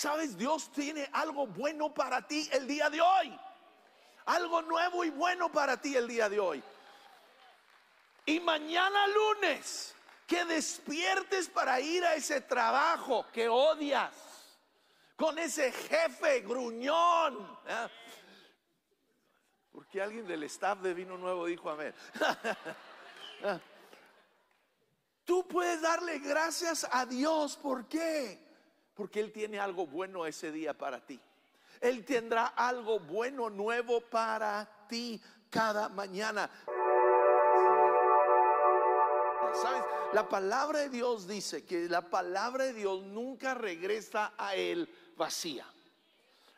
Sabes, Dios tiene algo bueno para ti el día de hoy. Algo nuevo y bueno para ti el día de hoy. Y mañana lunes, que despiertes para ir a ese trabajo que odias, con ese jefe gruñón. ¿eh? Porque alguien del staff de vino nuevo dijo amén. Tú puedes darle gracias a Dios. ¿Por qué? Porque Él tiene algo bueno ese día para ti. Él tendrá algo bueno, nuevo para ti cada mañana. ¿Sabes? La palabra de Dios dice que la palabra de Dios nunca regresa a Él vacía.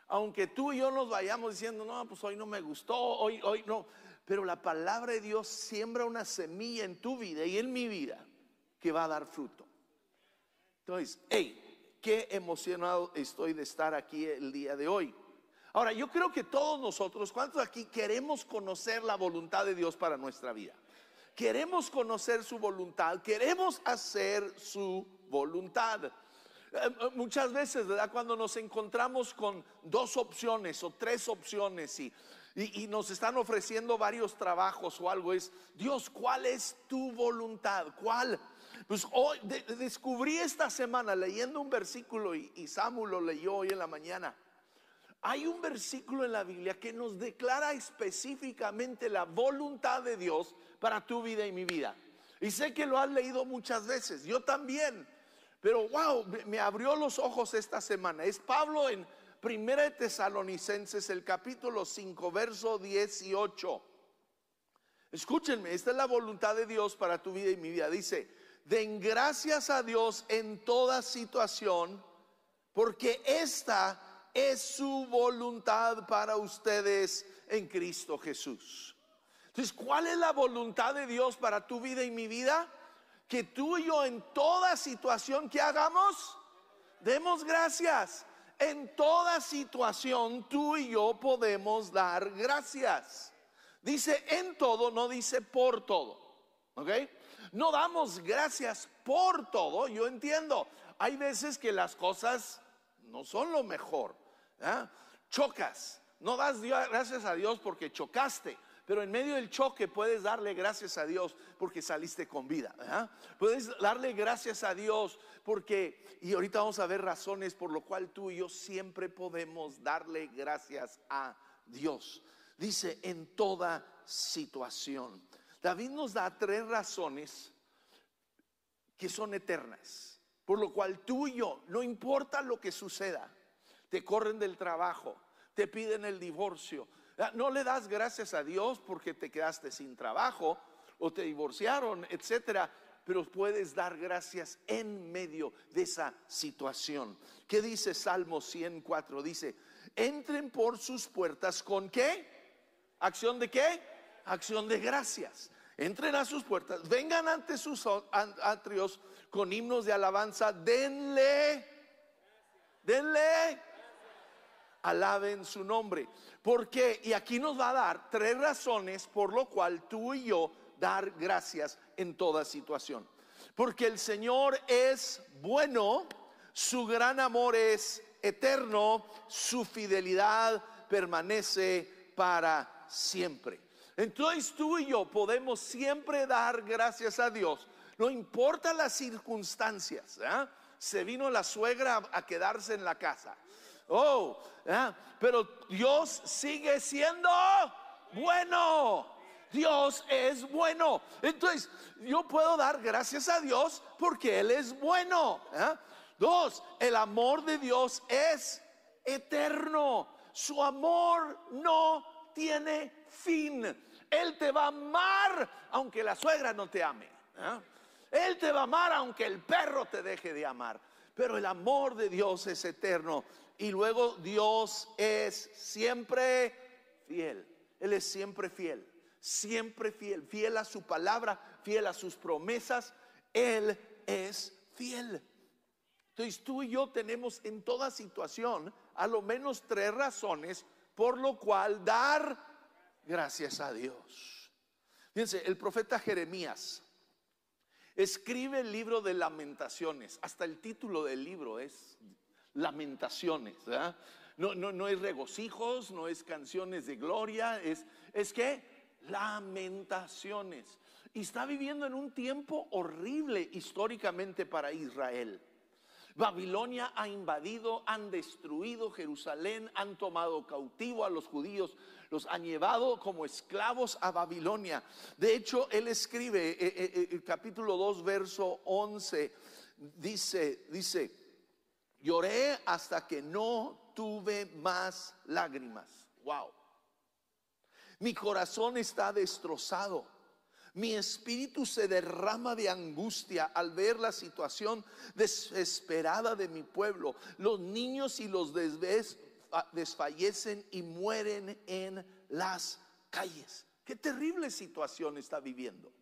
Aunque tú y yo nos vayamos diciendo, no, pues hoy no me gustó, hoy, hoy no. Pero la palabra de Dios siembra una semilla en tu vida y en mi vida que va a dar fruto. Entonces, hey, qué emocionado estoy de estar aquí el día de hoy. Ahora, yo creo que todos nosotros, ¿cuántos aquí queremos conocer la voluntad de Dios para nuestra vida? Queremos conocer su voluntad, queremos hacer su voluntad. Eh, eh, muchas veces, ¿verdad? Cuando nos encontramos con dos opciones o tres opciones y, y, nos están ofreciendo varios trabajos o algo, es, Dios, ¿cuál es tu voluntad? ¿Cuál? Pues hoy descubrí esta semana leyendo un versículo y, y Samuel lo leyó hoy en la mañana. Hay un versículo en la Biblia que nos declara específicamente la voluntad de Dios para tu vida y mi vida. Y sé que lo has leído muchas veces, yo también. Pero wow, me abrió los ojos esta semana. Es Pablo en Primera de Tesalonicenses, el capítulo 5, verso 18. Escúchenme, esta es la voluntad de Dios para tu vida y mi vida. Dice, den gracias a Dios en toda situación, porque esta es su voluntad para ustedes en Cristo Jesús. Entonces, ¿cuál es la voluntad de Dios para tu vida y mi vida? que tú y yo en toda situación que hagamos, demos gracias. En toda situación tú y yo podemos dar gracias. Dice en todo, no dice por todo. ¿Ok? No damos gracias por todo. Yo entiendo. Hay veces que las cosas no son lo mejor. ¿eh? Chocas. No das gracias a Dios porque chocaste. Pero en medio del choque puedes darle gracias a Dios porque saliste con vida. Puedes darle gracias a Dios porque, y ahorita vamos a ver razones por lo cual tú y yo siempre podemos darle gracias a Dios. Dice en toda situación. David nos da tres razones que son eternas. Por lo cual tú y yo, no importa lo que suceda, te corren del trabajo, te piden el divorcio, Ah, no le das gracias a Dios porque te quedaste sin trabajo o te divorciaron, etcétera, pero puedes dar gracias en medio de esa situación. ¿Qué dice Salmo 104? Dice, entren por sus puertas con qué? ¿Acción de qué? Acción de gracias. Entren a sus puertas, vengan ante sus atrios con himnos de alabanza, denle, denle alaben su nombre. ¿Por qué? Y aquí nos va a dar tres razones por lo cual tú y yo dar gracias en toda situación. Porque el Señor es bueno, su gran amor es eterno, su fidelidad permanece para siempre. Entonces tú y yo podemos siempre dar gracias a Dios, no importa las circunstancias. ¿eh? Se vino la suegra a quedarse en la casa Oh, pero Dios sigue siendo bueno. Dios es bueno. Entonces, yo puedo dar gracias a Dios porque Él es bueno. Dos, el amor de Dios es eterno. Su amor no tiene fin. Él te va a amar aunque la suegra no te ame. Él te va a amar aunque el perro te deje de amar. Pero el amor de Dios es eterno y luego Dios es siempre fiel. Él es siempre fiel, siempre fiel, fiel a su palabra, fiel a sus promesas. Él es fiel. Entonces tú y yo tenemos en toda situación a lo menos tres razones por lo cual dar gracias a Dios. Fíjense, el profeta Jeremías escribe el libro de lamentaciones. Hasta el título del libro es lamentaciones. No, no, no es regocijos, no es canciones de gloria, es, es que lamentaciones. Y está viviendo en un tiempo horrible históricamente para Israel. Babilonia ha invadido, han destruido Jerusalén, han tomado cautivo a los judíos, los han llevado como esclavos a Babilonia. De hecho, él escribe eh, eh, eh, el capítulo 2, verso 11, dice, dice, lloré hasta que no tuve más lágrimas. Wow. Mi corazón está destrozado mi espíritu se derrama de angustia al ver la situación desesperada de mi pueblo. Los niños y los desfallecen y mueren en las calles. Qué terrible situación está viviendo.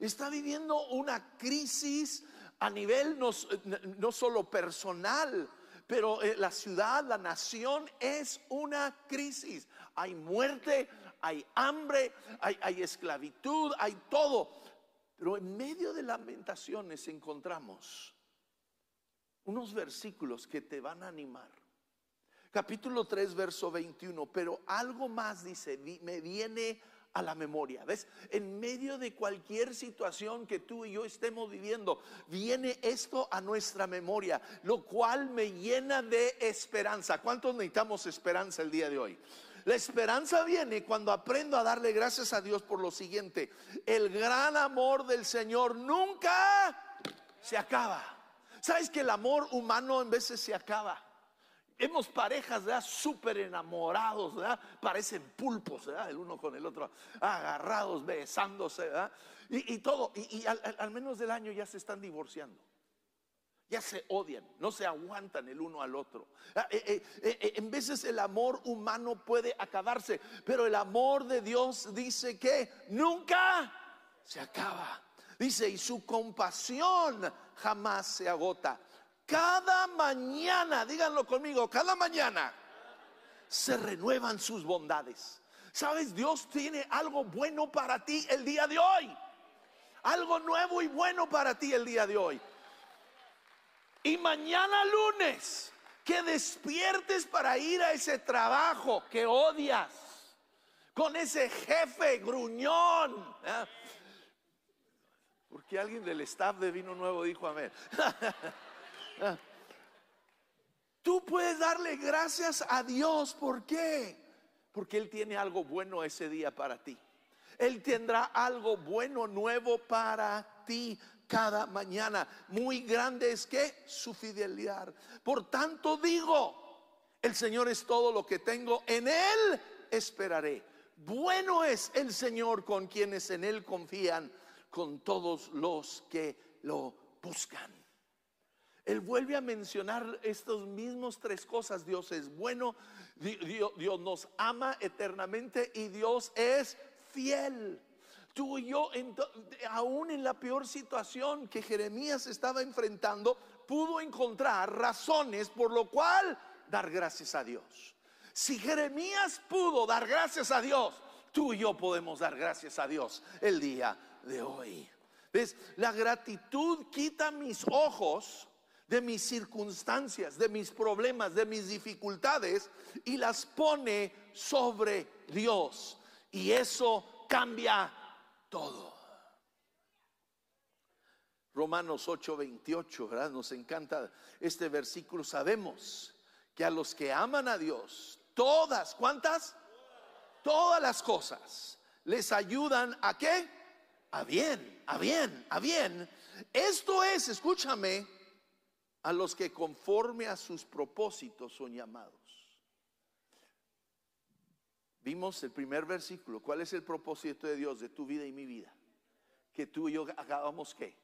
Está viviendo una crisis a nivel no, no solo personal, pero eh, la ciudad, la nación es una crisis. Hay muerte, hay hambre, hay, esclavitud, hay todo. Pero en medio de lamentaciones encontramos unos versículos que te van a animar. Capítulo 3, verso 21, pero algo más dice, me viene a la memoria. ¿Ves? En medio de cualquier situación que tú y yo estemos viviendo, viene esto a nuestra memoria, lo cual me llena de esperanza. ¿Cuántos necesitamos esperanza el día de hoy? La esperanza viene cuando aprendo a darle gracias a Dios por lo siguiente. El gran amor del Señor nunca se acaba. ¿Sabes que el amor humano en veces se acaba? Hemos parejas, ¿verdad? Súper enamorados, ¿verdad? Parecen pulpos, ¿verdad? El uno con el otro, agarrados, besándose, ¿verdad? Y, todo. Y, al menos del año ya se están divorciando ya se odian, no se aguantan el uno al otro. Ah, eh, eh, eh, en veces el amor humano puede acabarse, pero el amor de Dios dice que nunca se acaba. Dice, y su compasión jamás se agota. Cada mañana, díganlo conmigo, cada mañana se renuevan sus bondades. Sabes, Dios tiene algo bueno para ti el día de hoy. Algo nuevo y bueno para ti el día de hoy. Y mañana lunes, que despiertes para ir a ese trabajo que odias, con ese jefe gruñón. ¿eh? Porque alguien del staff de vino nuevo dijo amén. Tú puedes darle gracias a Dios. ¿Por qué? Porque Él tiene algo bueno ese día para ti. Él tendrá algo bueno, nuevo para ti cada mañana. Muy grande es que su fidelidad. Por tanto digo, el Señor es todo lo que tengo, en Él esperaré. Bueno es el Señor con quienes en Él confían, con todos los que lo buscan. Él vuelve a mencionar estos mismos tres cosas. Dios es bueno, Dios, Dios nos ama eternamente y Dios es fiel. Tú y yo, aún en la peor situación que Jeremías estaba enfrentando, pudo encontrar razones por lo cual dar gracias a Dios. Si Jeremías pudo dar gracias a Dios, tú y yo podemos dar gracias a Dios el día de hoy. ¿Ves? La gratitud quita mis ojos de mis circunstancias, de mis problemas, de mis dificultades y las pone sobre Dios. Y eso cambia todo. Romanos 8:28, ¿verdad? Nos encanta este versículo. Sabemos que a los que aman a Dios, todas, ¿cuántas? Todas las cosas les ayudan a qué? A bien, a bien, a bien. Esto es, escúchame, a los que conforme a sus propósitos son llamados. Vimos el primer versículo. ¿Cuál es el propósito de Dios de tu vida y mi vida? Que tú y yo hagamos que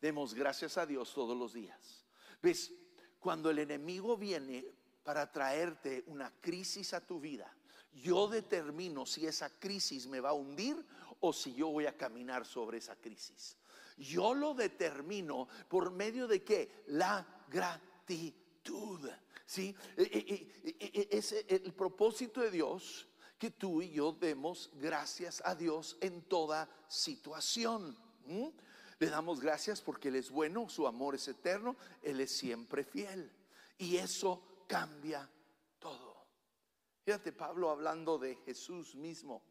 demos gracias a Dios todos los días. ¿Ves? Cuando el enemigo viene para traerte una crisis a tu vida, yo determino si esa crisis me va a hundir o si yo voy a caminar sobre esa crisis. Yo lo determino por medio de qué? La gratitud. ¿Sí? E, e, e, es el propósito de Dios que tú y yo demos gracias a Dios en toda situación. Le damos gracias porque Él es bueno, su amor es eterno, Él es siempre fiel. Y eso cambia todo. Fíjate Pablo hablando de Jesús mismo.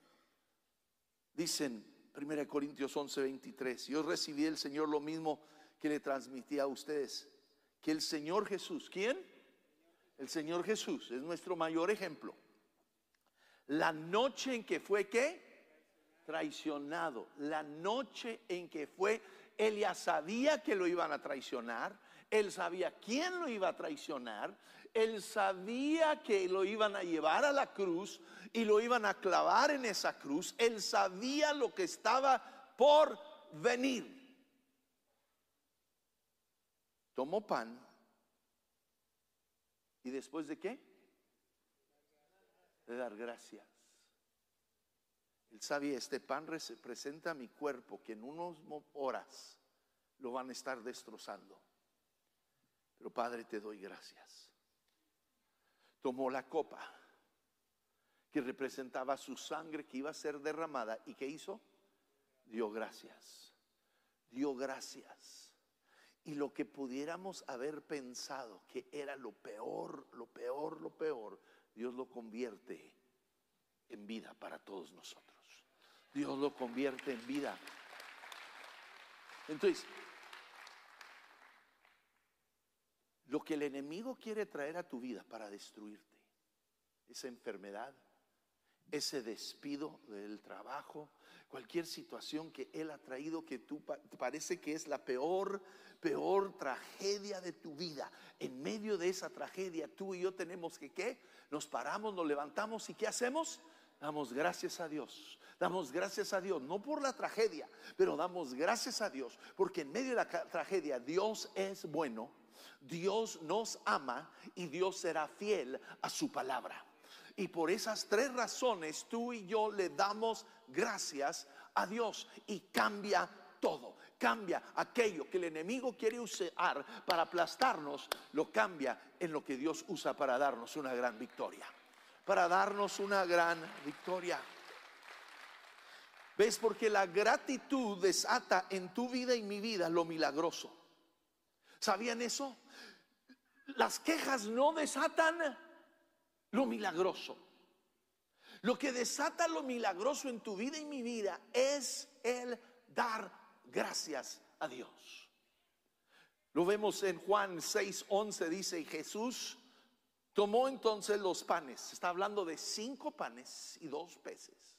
Dicen 1 Corintios 11, 23, yo recibí del Señor lo mismo que le transmití a ustedes, que el Señor Jesús, ¿quién? El Señor Jesús es nuestro mayor ejemplo. La noche en que fue qué? Traicionado. La noche en que fue, él ya sabía que lo iban a traicionar, él sabía quién lo iba a traicionar, él sabía que lo iban a llevar a la cruz y lo iban a clavar en esa cruz. Él sabía lo que estaba por venir. Tomó pan y después de qué? De dar gracias. Él sabía, este pan representa mi cuerpo que en unas horas lo van a estar destrozando. Pero Padre, te doy gracias tomó la copa que representaba su sangre que iba a ser derramada y que hizo? Dio gracias, dio gracias. Y lo que pudiéramos haber pensado que era lo peor, lo peor, lo peor, Dios lo convierte en vida para todos nosotros. Dios lo convierte en vida. Entonces, Lo que el enemigo quiere traer a tu vida para destruirte, esa enfermedad, ese despido del trabajo, cualquier situación que Él ha traído que tú parece que es la peor, peor tragedia de tu vida. En medio de esa tragedia, tú y yo tenemos que, ¿qué? Nos paramos, nos levantamos y ¿qué hacemos? Damos gracias a Dios. Damos gracias a Dios, no por la tragedia, pero damos gracias a Dios, porque en medio de la tragedia Dios es bueno Dios nos ama y Dios será fiel a su palabra. Y por esas tres razones tú y yo le damos gracias a Dios y cambia todo. Cambia aquello que el enemigo quiere usar para aplastarnos, lo cambia en lo que Dios usa para darnos una gran victoria. Para darnos una gran victoria. ¿Ves? Porque la gratitud desata en tu vida y mi vida lo milagroso. ¿Sabían eso? Las quejas no desatan lo milagroso. Lo que desata lo milagroso en tu vida y mi vida es el dar gracias a Dios. Lo vemos en Juan 6:11, dice Jesús tomó entonces los panes. Está hablando de cinco panes y dos peces.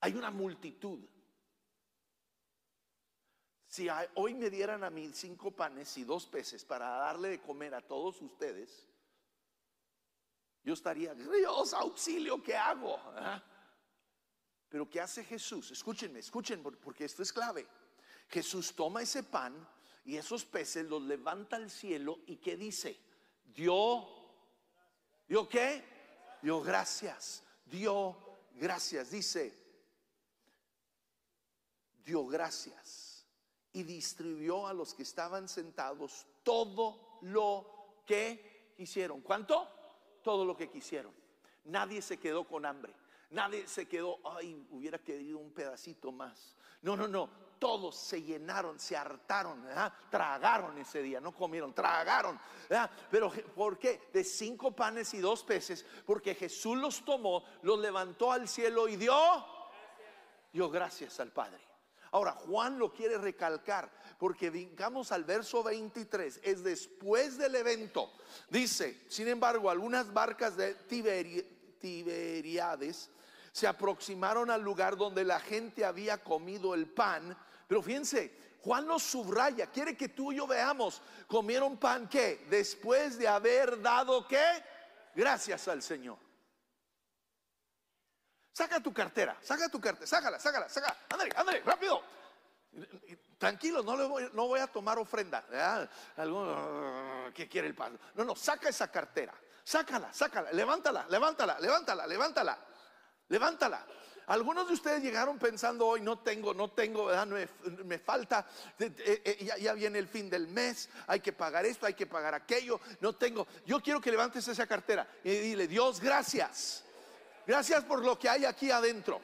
Hay una multitud. Si hoy me dieran a mí cinco panes y dos peces para darle de comer a todos ustedes, yo estaría, Dios, auxilio, ¿qué hago? Pero ¿qué hace Jesús? Escúchenme, escúchenme, porque esto es clave. Jesús toma ese pan y esos peces los levanta al cielo y ¿qué dice? Dio, ¿dio qué? Dio gracias, dio gracias, dice, dio gracias y distribuyó a los que estaban sentados todo lo que quisieron. ¿Cuánto? Todo lo que quisieron. Nadie se quedó con hambre. Nadie se quedó, ay, hubiera querido un pedacito más. No, no, no. Todos se llenaron, se hartaron, tragaron ese día, no comieron, tragaron. Pero ¿por qué? De cinco panes y dos peces, porque Jesús los tomó, los levantó al cielo y dio, dio gracias al Padre. Ahora, Juan lo quiere recalcar porque vengamos al verso 23, es después del evento. Dice, sin embargo, algunas barcas de Tiberiades se aproximaron al lugar donde la gente había comido el pan. Pero fíjense, Juan lo subraya, quiere que tú y yo veamos, comieron pan que después de haber dado qué? Gracias al Señor. Saca tu cartera, saca tu cartera, sácala, sácala, sácala. Ándale, ándale, rápido. Tranquilo, no, le voy, no voy a tomar ofrenda. ¿Alguno que quiere el pan? No, no, saca esa cartera. Sácala, sácala, levántala, levántala, levántala, levántala, levántala. Algunos de ustedes llegaron pensando hoy no tengo, no tengo, me, falta, eh, eh, ya, ya, viene el fin del mes, hay que pagar esto, hay que pagar aquello, no tengo. Yo quiero que levantes esa cartera y dile, Dios, gracias. Gracias por lo que hay aquí adentro.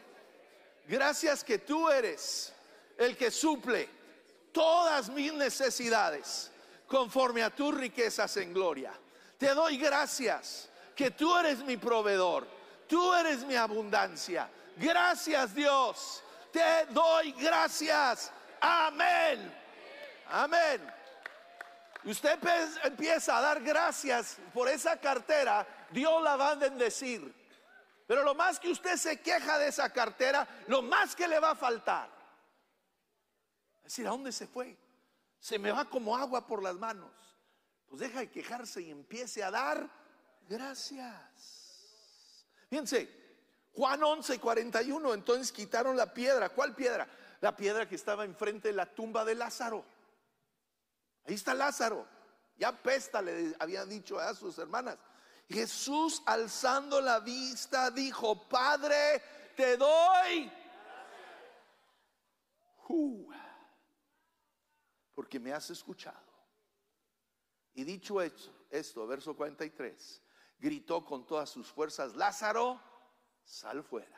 Gracias que tú eres el que suple todas mis necesidades, conforme a tus riquezas en gloria. Te doy gracias que tú eres mi proveedor, tú eres mi abundancia. Gracias Dios, te doy gracias. Amén. Amén. Usted empieza a dar gracias por esa cartera, Dios la va a bendecir. Pero lo más que usted se queja de esa cartera, lo más que le va a faltar. Es decir, ¿a dónde se fue? Se me va como agua por las manos. Pues deja de quejarse y empiece a dar gracias. Fíjense, Juan 11, 41, entonces quitaron la piedra. ¿Cuál piedra? La piedra que estaba enfrente de la tumba de Lázaro. Ahí está Lázaro. Ya pesta, le había dicho a sus hermanas. Jesús alzando la vista dijo, Padre, te doy. porque me has escuchado. Y dicho esto, esto, verso 43, gritó con todas sus fuerzas, Lázaro, sal fuera.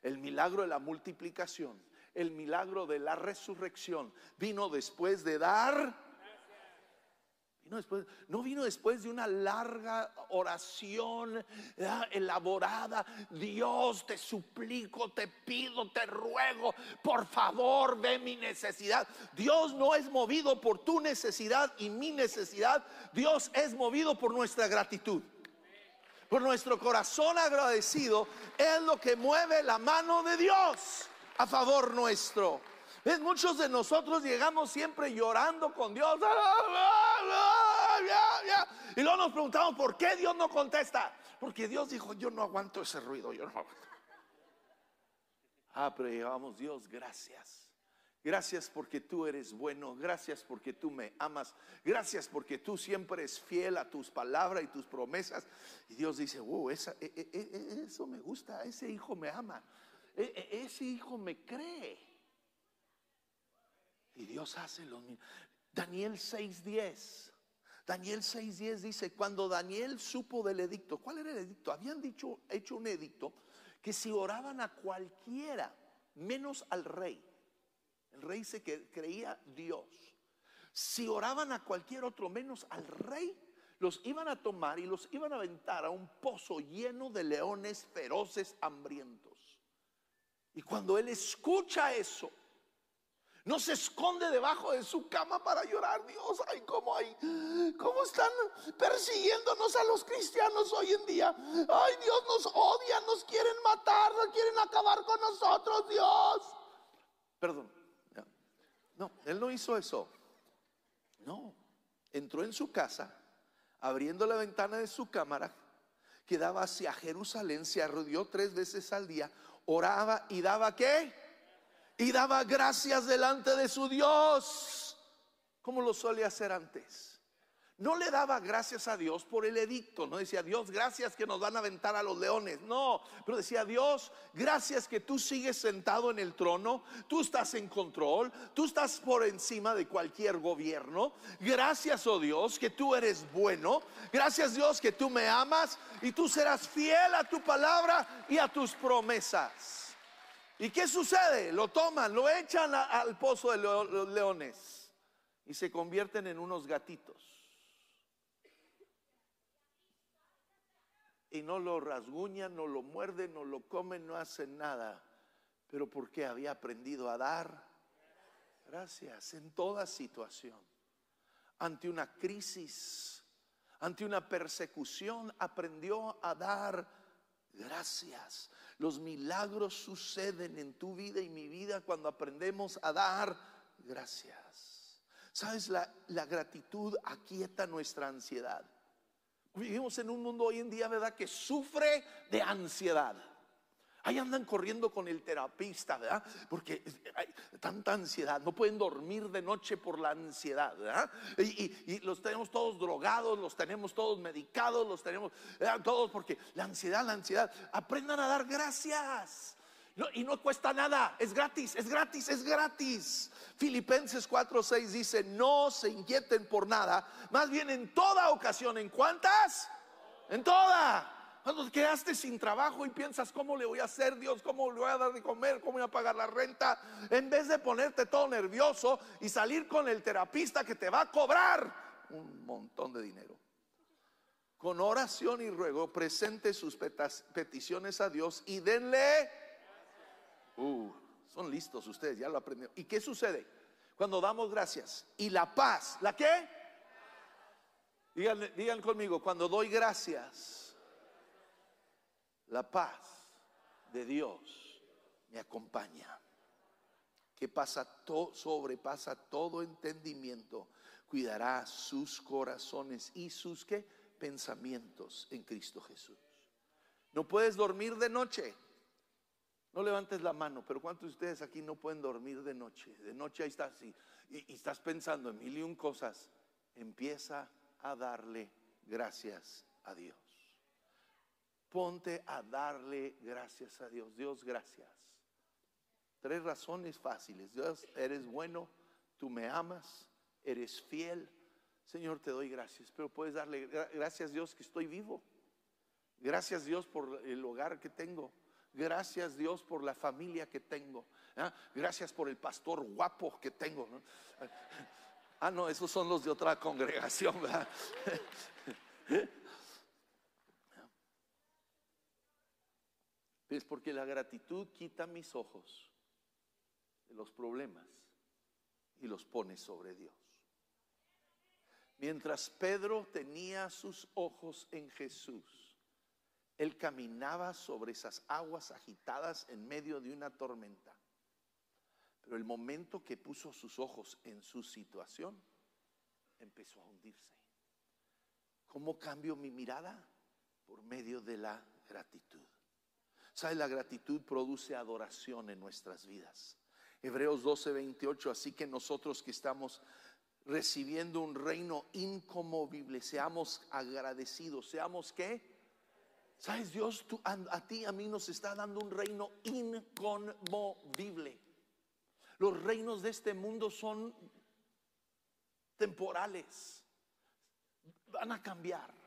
El milagro de la multiplicación, el milagro de la resurrección vino después de dar no vino después de una larga oración elaborada. Dios, te suplico, te pido, te ruego, por favor, ve mi necesidad. Dios no es movido por tu necesidad y mi necesidad. Dios es movido por nuestra gratitud. Por nuestro corazón agradecido es lo que mueve la mano de Dios a favor nuestro. ¿Ves? Muchos de nosotros llegamos siempre llorando con Dios. Y luego nos preguntamos por qué Dios no contesta. Porque Dios dijo, yo no aguanto ese ruido, yo no aguanto. Ah, pero llevamos Dios, gracias. Gracias porque tú eres bueno, gracias porque tú me amas, gracias porque tú siempre eres fiel a tus palabras y tus promesas. Y Dios dice, wow, esa, e, e, e, eso me gusta, ese hijo me ama, ese hijo me cree. Y Dios hace lo mismo. Daniel 6:10. Daniel 6:10 dice, cuando Daniel supo del edicto, ¿cuál era el edicto? Habían dicho, hecho un edicto que si oraban a cualquiera, menos al rey, el rey se que creía Dios, si oraban a cualquier otro menos al rey, los iban a tomar y los iban a aventar a un pozo lleno de leones feroces, hambrientos. Y cuando él escucha eso, no se esconde debajo de su cama para llorar. Dios, ay, cómo hay, cómo están persiguiéndonos a los cristianos hoy en día. Ay, Dios nos odia, nos quieren matar, nos quieren acabar con nosotros, Dios. Perdón. No, él no hizo eso. No, entró en su casa, abriendo la ventana de su cámara, que daba hacia Jerusalén, se arrodilló tres veces al día, oraba y daba qué? Y daba gracias delante de su Dios, como lo solía hacer antes. No le daba gracias a Dios por el edicto, no decía Dios, gracias que nos van a aventar a los leones, no, pero decía Dios, gracias que tú sigues sentado en el trono, tú estás en control, tú estás por encima de cualquier gobierno, gracias oh Dios que tú eres bueno, gracias Dios que tú me amas y tú serás fiel a tu palabra y a tus promesas. ¿Y qué sucede? Lo toman, lo echan al pozo de los leones y se convierten en unos gatitos. Y no lo rasguñan, no lo muerden, no lo comen, no hacen nada. Pero porque había aprendido a dar gracias en toda situación. Ante una crisis, ante una persecución, aprendió a dar gracias. Los milagros suceden en tu vida y mi vida cuando aprendemos a dar gracias. Sabes, la, gratitud aquieta nuestra ansiedad. Vivimos en un mundo hoy en día, ¿verdad?, que sufre de ansiedad. Ahí andan corriendo con el terapista, ¿verdad? Porque hay tanta ansiedad, no pueden dormir de noche por la ansiedad, ¿verdad? Y, los tenemos todos drogados, los tenemos todos medicados, los tenemos todos porque la ansiedad, la ansiedad, aprendan a dar gracias. y no cuesta nada, es gratis, es gratis, es gratis. Filipenses 4:6 dice, no se inquieten por nada, más bien en toda ocasión, ¿en cuántas? En toda cuando quedaste sin trabajo y piensas, ¿cómo le voy a hacer Dios? ¿Cómo le voy a dar de comer? ¿Cómo voy a pagar la renta? En vez de ponerte todo nervioso y salir con el terapista que te va a cobrar un montón de dinero. Con oración y ruego, presente sus peticiones a Dios y denle. Uh, son listos ustedes, ya lo aprendieron. ¿Y qué sucede? Cuando damos gracias y la paz, ¿la qué? Digan, digan conmigo, cuando doy gracias, la paz de Dios me acompaña que pasa todo, sobrepasa todo entendimiento, cuidará sus corazones y sus ¿qué? pensamientos en Cristo Jesús. No puedes dormir de noche. No levantes la mano, pero ¿cuántos de ustedes aquí no pueden dormir de noche? De noche ahí estás y, y estás pensando en mil y un cosas. Empieza a darle gracias a Dios. Ponte a darle gracias a Dios. Dios, gracias Tres razones fáciles. Dios, eres bueno, tú me amas, eres fiel. Señor, te doy gracias, pero puedes darle gracias Dios que estoy vivo. Gracias Dios por el hogar que tengo. Gracias Dios por la familia que tengo. ¿ah? Gracias por el pastor guapo que tengo. Ah, no, esos son los de otra congregación. Es porque la gratitud quita mis ojos los problemas y los pone sobre Dios. Mientras Pedro tenía sus ojos en Jesús, él caminaba sobre esas aguas agitadas en medio de una tormenta. Pero el momento que puso sus ojos en su situación, empezó a hundirse. ¿Cómo cambio mi mirada? Por medio de la gratitud. ¿Sabe? La gratitud produce adoración en nuestras vidas. Hebreos 12, 28. Así que nosotros que estamos recibiendo un reino incomovible, seamos agradecidos, seamos qué? ¿Sabes? Dios a, a ti, a mí nos está dando un reino inconmovible. Los reinos de este mundo son temporales, van a cambiar.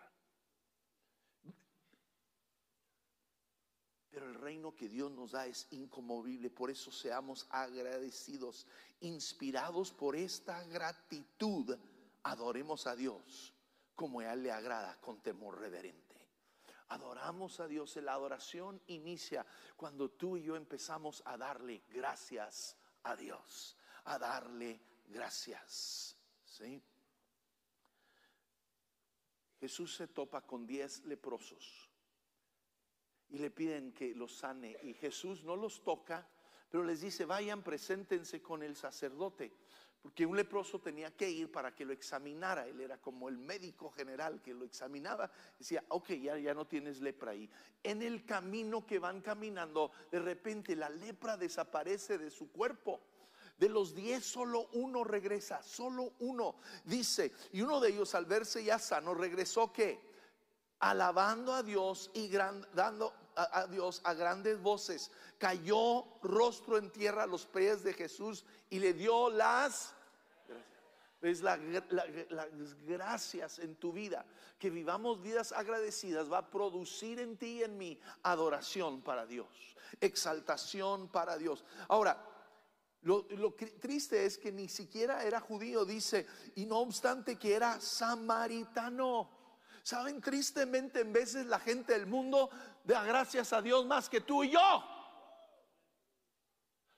Pero el reino que Dios nos da es incomovible, por eso seamos agradecidos, inspirados por esta gratitud, adoremos a Dios como a Él le agrada, con temor reverente. Adoramos a Dios, la adoración inicia cuando tú y yo empezamos a darle gracias a Dios, a darle gracias. ¿Sí? Jesús se topa con diez leprosos y le piden que los sane. Y Jesús no los toca, pero les dice, vayan, preséntense con el sacerdote. Porque un leproso tenía que ir para que lo examinara. Él era como el médico general que lo examinaba. Decía, ok, ya, ya no tienes lepra ahí. En el camino que van caminando, de repente la lepra desaparece de su cuerpo. De los diez, solo uno regresa, solo uno. Dice, y uno de ellos al verse ya sano, regresó que alabando a Dios y dando a, Dios a grandes voces, cayó rostro en tierra a los pies de Jesús y le dio las es las gracias en tu vida. Que vivamos vidas agradecidas va a producir en ti y en mí adoración para Dios, exaltación para Dios. Ahora, lo, lo, triste es que ni siquiera era judío, dice, y no obstante que era samaritano. Saben, tristemente en veces la gente del mundo da gracias a Dios más que tú y yo.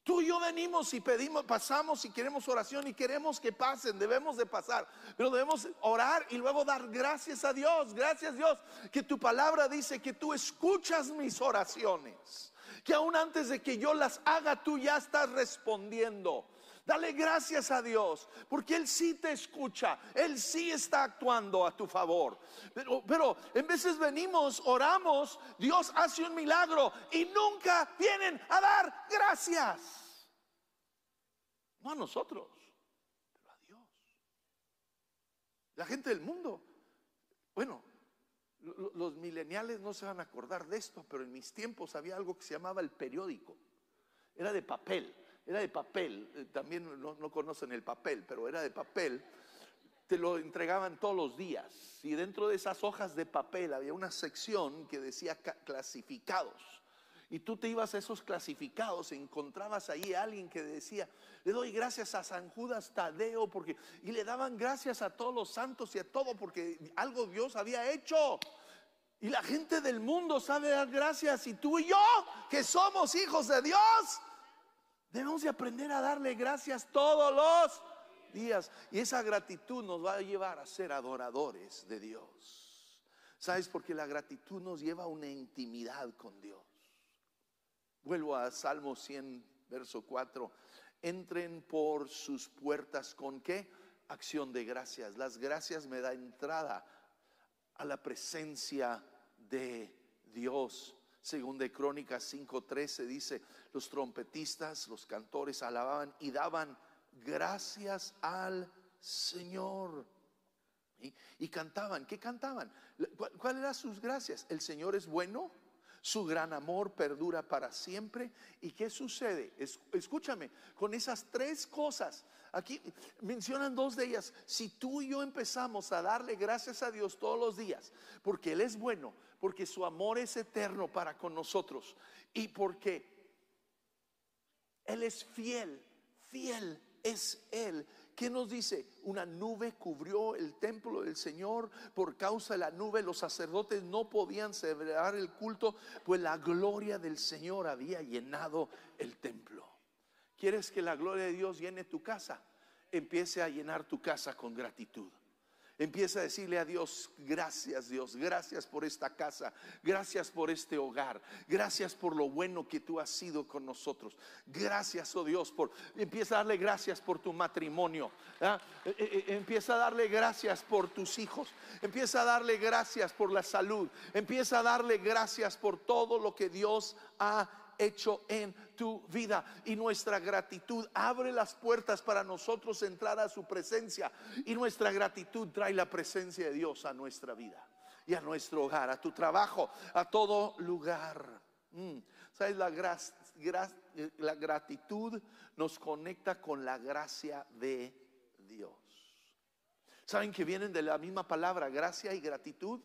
Tú y yo venimos y pedimos, pasamos y queremos oración y queremos que pasen, debemos de pasar, pero debemos orar y luego dar gracias a Dios, gracias Dios, que tu palabra dice que tú escuchas mis oraciones, que aún antes de que yo las haga tú ya estás respondiendo. Dale gracias a Dios, porque Él sí te escucha, Él sí está actuando a tu favor. Pero, en veces venimos, oramos, Dios hace un milagro y nunca vienen a dar gracias. No a nosotros, pero a Dios. La gente del mundo, bueno, los mileniales no se van a acordar de esto, pero en mis tiempos había algo que se llamaba el periódico. Era de papel era de papel, eh, también no, conocen el papel, pero era de papel, te lo entregaban todos los días. Y dentro de esas hojas de papel había una sección que decía clasificados. Y tú te ibas a esos clasificados, encontrabas ahí a alguien que decía, le doy gracias a San Judas Tadeo, porque, y le daban gracias a todos los santos y a todo, porque algo Dios había hecho. Y la gente del mundo sabe dar gracias, y tú y yo, que somos hijos de Dios, debemos de aprender a darle gracias todos los días. Y esa gratitud nos va a llevar a ser adoradores de Dios. ¿Sabes? Porque la gratitud nos lleva a una intimidad con Dios. Vuelvo a Salmo 100, verso 4. Entren por sus puertas con qué? Acción de gracias. Las gracias me da entrada a la presencia de Dios. Según de Crónicas 5:13 dice, los trompetistas, los cantores alababan y daban gracias al Señor. Y, cantaban, ¿qué cantaban? ¿Cuáles ¿Cuál eran sus gracias? El Señor es bueno, su gran amor perdura para siempre. ¿Y qué sucede? escúchame, con esas tres cosas, aquí mencionan dos de ellas. Si tú y yo empezamos a darle gracias a Dios todos los días, porque Él es bueno, porque su amor es eterno para con nosotros y porque Él es fiel, fiel es Él ¿Qué nos dice? Una nube cubrió el templo del Señor. Por causa de la nube los sacerdotes no podían celebrar el culto, pues la gloria del Señor había llenado el templo. ¿Quieres que la gloria de Dios llene tu casa? Empiece a llenar tu casa con gratitud. Empieza a decirle a Dios, gracias Dios, gracias por esta casa, gracias por este hogar, gracias por lo bueno que tú has sido con nosotros. Gracias, oh Dios, por empieza a darle gracias por tu matrimonio. ¿ah? E, e, e, empieza a darle gracias por tus hijos. Empieza a darle gracias por la salud. Empieza a darle gracias por todo lo que Dios ha hecho en tu vida. Y nuestra gratitud abre las puertas para nosotros entrar a su presencia. Y nuestra gratitud trae la presencia de Dios a nuestra vida y a nuestro hogar, a tu trabajo, a todo lugar. Mm. ¿Sabes? La, la gratitud nos conecta con la gracia de Dios. ¿Saben que vienen de la misma palabra, gracia y gratitud?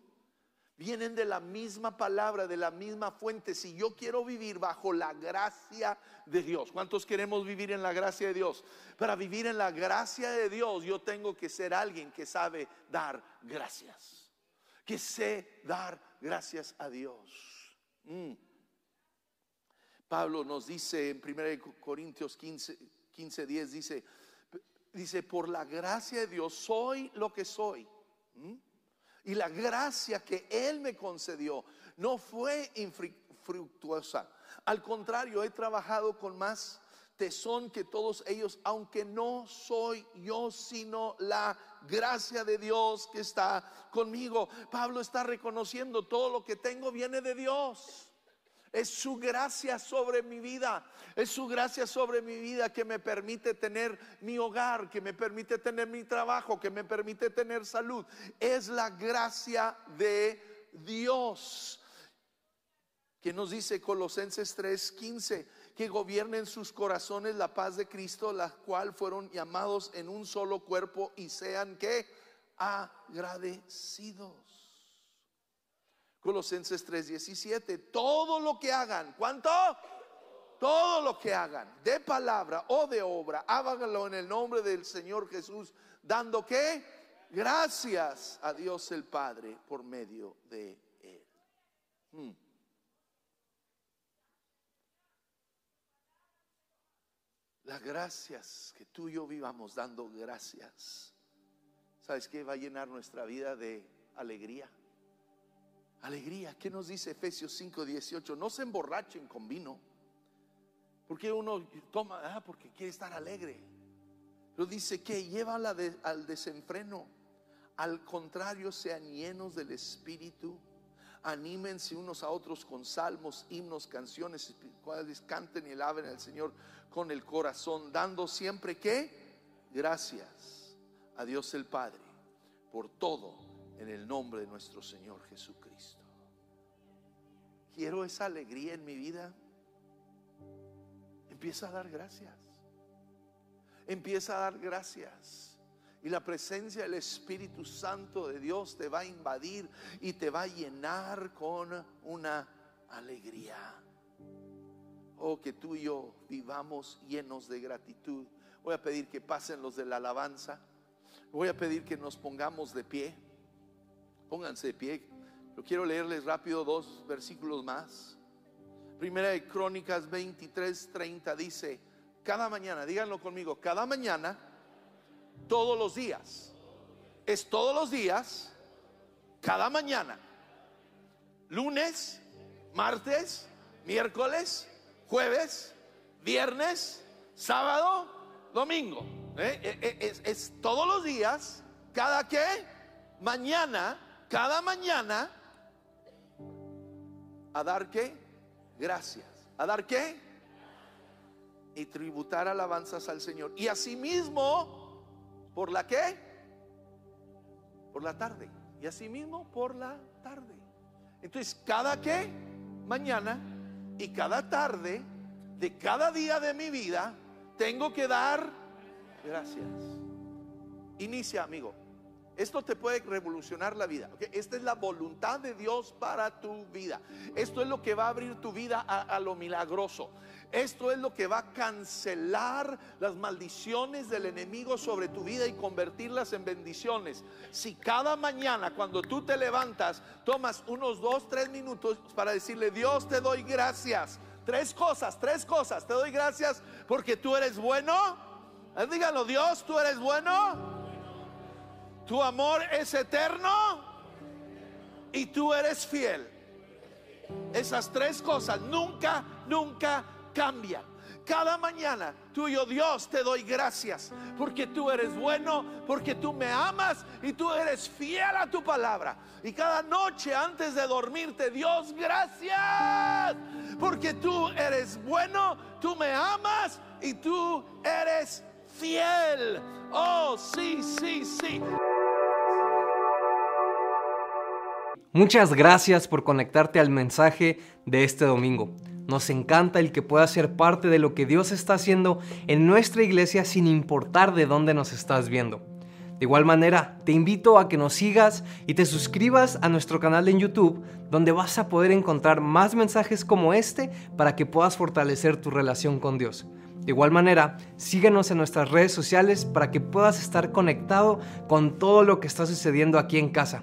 Vienen de la misma palabra, de la misma fuente. Si yo quiero vivir bajo la gracia de Dios, ¿cuántos queremos vivir en la gracia de Dios? Para vivir en la gracia de Dios, yo tengo que ser alguien que sabe dar gracias, que sé dar gracias a Dios. Mm. Pablo nos dice en 1 Corintios 15, 15 10, dice, dice, por la gracia de Dios soy lo que soy. Mm. Y la gracia que Él me concedió no fue infructuosa. Al contrario, he trabajado con más tesón que todos ellos, aunque no soy yo, sino la gracia de Dios que está conmigo. Pablo está reconociendo todo lo que tengo viene de Dios. Es su gracia sobre mi vida. Es su gracia sobre mi vida que me permite tener mi hogar, que me permite tener mi trabajo, que me permite tener salud. Es la gracia de Dios. Que nos dice Colosenses 3:15, que gobiernen sus corazones la paz de Cristo, la cual fueron llamados en un solo cuerpo y sean que agradecidos. Colosenses 3:17, todo lo que hagan, ¿cuánto? Todo lo que hagan, de palabra o de obra, háganlo en el nombre del Señor Jesús, dando que gracias a Dios el Padre por medio de Él. Hmm. Las gracias que tú y yo vivamos dando gracias. ¿Sabes qué? Va a llenar nuestra vida de alegría Alegría. ¿Qué nos dice Efesios 5, 18? No se emborrachen con vino. Porque uno toma, ah, porque quiere estar alegre. Pero dice que llévala al desenfreno. Al contrario, sean llenos del Espíritu. Anímense unos a otros con salmos, himnos, canciones, cuales canten y alaben al Señor con el corazón, dando siempre que gracias a Dios el Padre por todo el nombre de nuestro Señor Jesucristo. Quiero esa alegría en mi vida. Empieza a dar gracias. Empieza a dar gracias. Y la presencia del Espíritu Santo de Dios te va a invadir y te va a llenar con una alegría. Oh, que tú y yo vivamos llenos de gratitud. Voy a pedir que pasen los de la alabanza. Voy a pedir que nos pongamos de pie. Pónganse de pie. Yo quiero leerles rápido dos versículos más. Primera de Crónicas 23, 30 dice, cada mañana, díganlo conmigo, cada mañana, todos los días, es todos los días, cada mañana, lunes, martes, miércoles, jueves, viernes, sábado, domingo. ¿eh? E, e, es, es, todos los días, cada que, mañana, cada mañana, a dar qué? Gracias. ¿A dar qué? Y tributar alabanzas al Señor. Y asimismo, ¿por la qué? Por la tarde. Y asimismo, por la tarde. Entonces, cada qué? Mañana y cada tarde de cada día de mi vida, tengo que dar gracias. Inicia, amigo. Esto te puede revolucionar la vida. Esta es la voluntad de Dios para tu vida. Esto es lo que va a abrir tu vida a, a, lo milagroso. Esto es lo que va a cancelar las maldiciones del enemigo sobre tu vida y convertirlas en bendiciones. Si cada mañana cuando tú te levantas tomas unos dos, tres minutos para decirle, Dios te doy gracias. Tres cosas, tres cosas. Te doy gracias porque tú eres bueno. Díganlo, Dios, tú eres bueno. Tu amor es eterno y tú eres fiel. Esas tres cosas nunca, nunca cambian. Cada mañana, tuyo Dios, te doy gracias porque tú eres bueno, porque tú me amas y tú eres fiel a tu palabra. Y cada noche antes de dormirte, Dios, gracias porque tú eres bueno, tú me amas y tú eres fiel. Oh, sí, sí, sí. Muchas gracias por conectarte al mensaje de este domingo. Nos encanta el que puedas ser parte de lo que Dios está haciendo en nuestra iglesia sin importar de dónde nos estás viendo. De igual manera, te invito a que nos sigas y te suscribas a nuestro canal en YouTube, donde vas a poder encontrar más mensajes como este para que puedas fortalecer tu relación con Dios. De igual manera, síguenos en nuestras redes sociales para que puedas estar conectado con todo lo que está sucediendo aquí en casa.